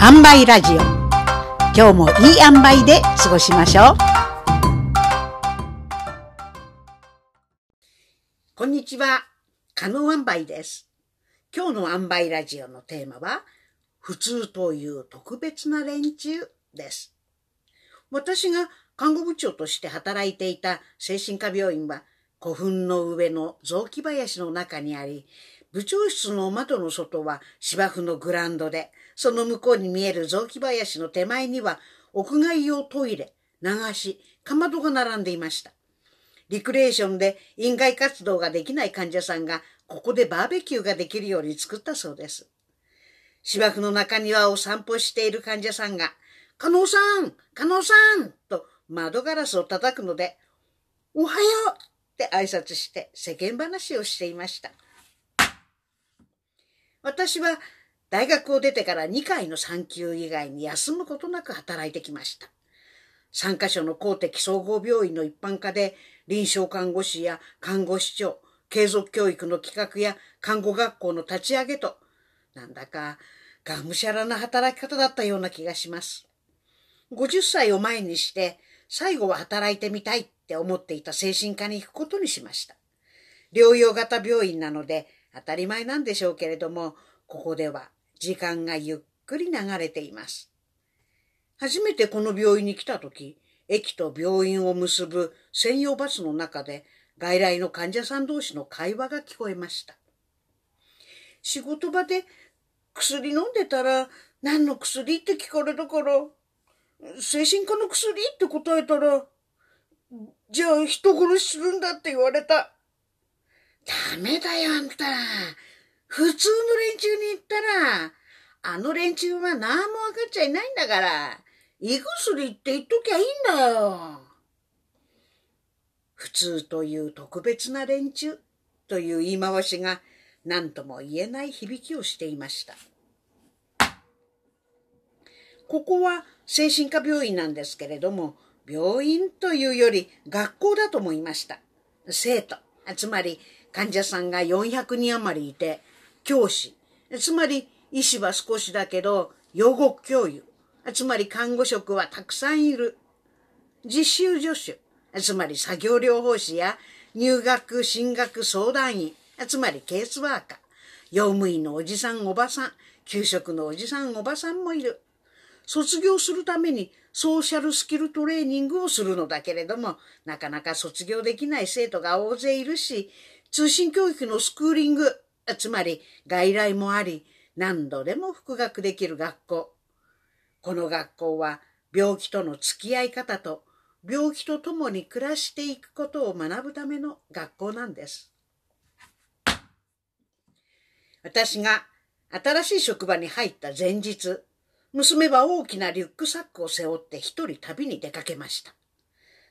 塩梅ラジオ。今日もいい塩梅で過ごしましょう。こんにちは。加納塩梅です。今日の塩梅ラジオのテーマは普通という特別な連中です。私が看護部長として働いていた精神科病院は古墳の上の雑木林の中にあり、部長室の窓の外は芝生のグラウンドで、その向こうに見える雑木林の手前には屋外用トイレ、流し、かまどが並んでいました。リクレーションで院外活動ができない患者さんがここでバーベキューができるように作ったそうです。芝生の中庭を散歩している患者さんが、加納さん加納さんと窓ガラスを叩くので、おはようって挨拶して世間話をしていました。私は大学を出てから2回の産休以外に休むことなく働いてきました。3カ所の公的総合病院の一般化で臨床看護師や看護師長、継続教育の企画や看護学校の立ち上げと、なんだかがむしゃらな働き方だったような気がします。50歳を前にして最後は働いてみたいって思っていた精神科に行くことにしました。療養型病院なので当たり前なんでしょうけれども、ここでは時間がゆっくり流れています。初めてこの病院に来た時、駅と病院を結ぶ専用バスの中で外来の患者さん同士の会話が聞こえました。仕事場で薬飲んでたら何の薬って聞かれたから、精神科の薬って答えたら、じゃあ人殺しするんだって言われた。ダメだよ、あんた。普通の連中に言ったら、あの連中は何も分かっちゃいないんだから、胃薬って言っときゃいいんだよ。普通という特別な連中という言い回しが何とも言えない響きをしていました。ここは精神科病院なんですけれども、病院というより学校だと思いました。生徒、つまり患者さんが400人余りいて、教師、つまり医師は少しだけど、養護教諭、つまり看護職はたくさんいる。実習助手、つまり作業療法士や入学進学相談員、つまりケースワーカー、用務員のおじさんおばさん、給食のおじさんおばさんもいる。卒業するためにソーシャルスキルトレーニングをするのだけれども、なかなか卒業できない生徒が大勢いるし、通信教育のスクーリング、つまり外来もあり、何度でも復学できる学校。この学校は病気との付き合い方と病気と共に暮らしていくことを学ぶための学校なんです。私が新しい職場に入った前日、娘は大きなリュックサックを背負って一人旅に出かけました。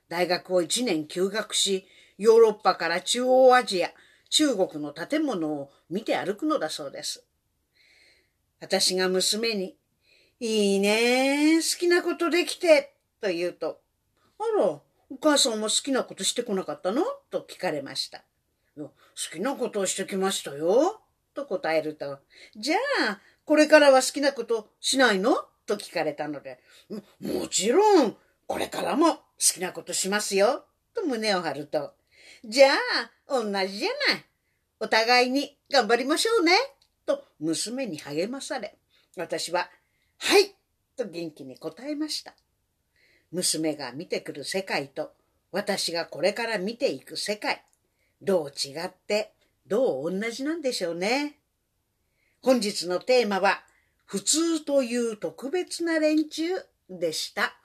大学を一年休学し、ヨーロッパから中央アジア、中国の建物を見て歩くのだそうです。私が娘に、いいね好きなことできて、と言うと、あら、お母さんも好きなことしてこなかったの？と聞かれました。好きなことをしてきましたよ。と答えると、じゃあ、これからは好きなことしないの？と聞かれたので、もちろん、これからも好きなことしますよ。と胸を張ると、じゃあ、同じじゃない。お互いに頑張りましょうね。と娘に励まされ、私は、はい。と元気に答えました。娘が見てくる世界と私がこれから見ていく世界、どう違って、どう同じなんでしょうね。本日のテーマは、普通という特別な連中でした。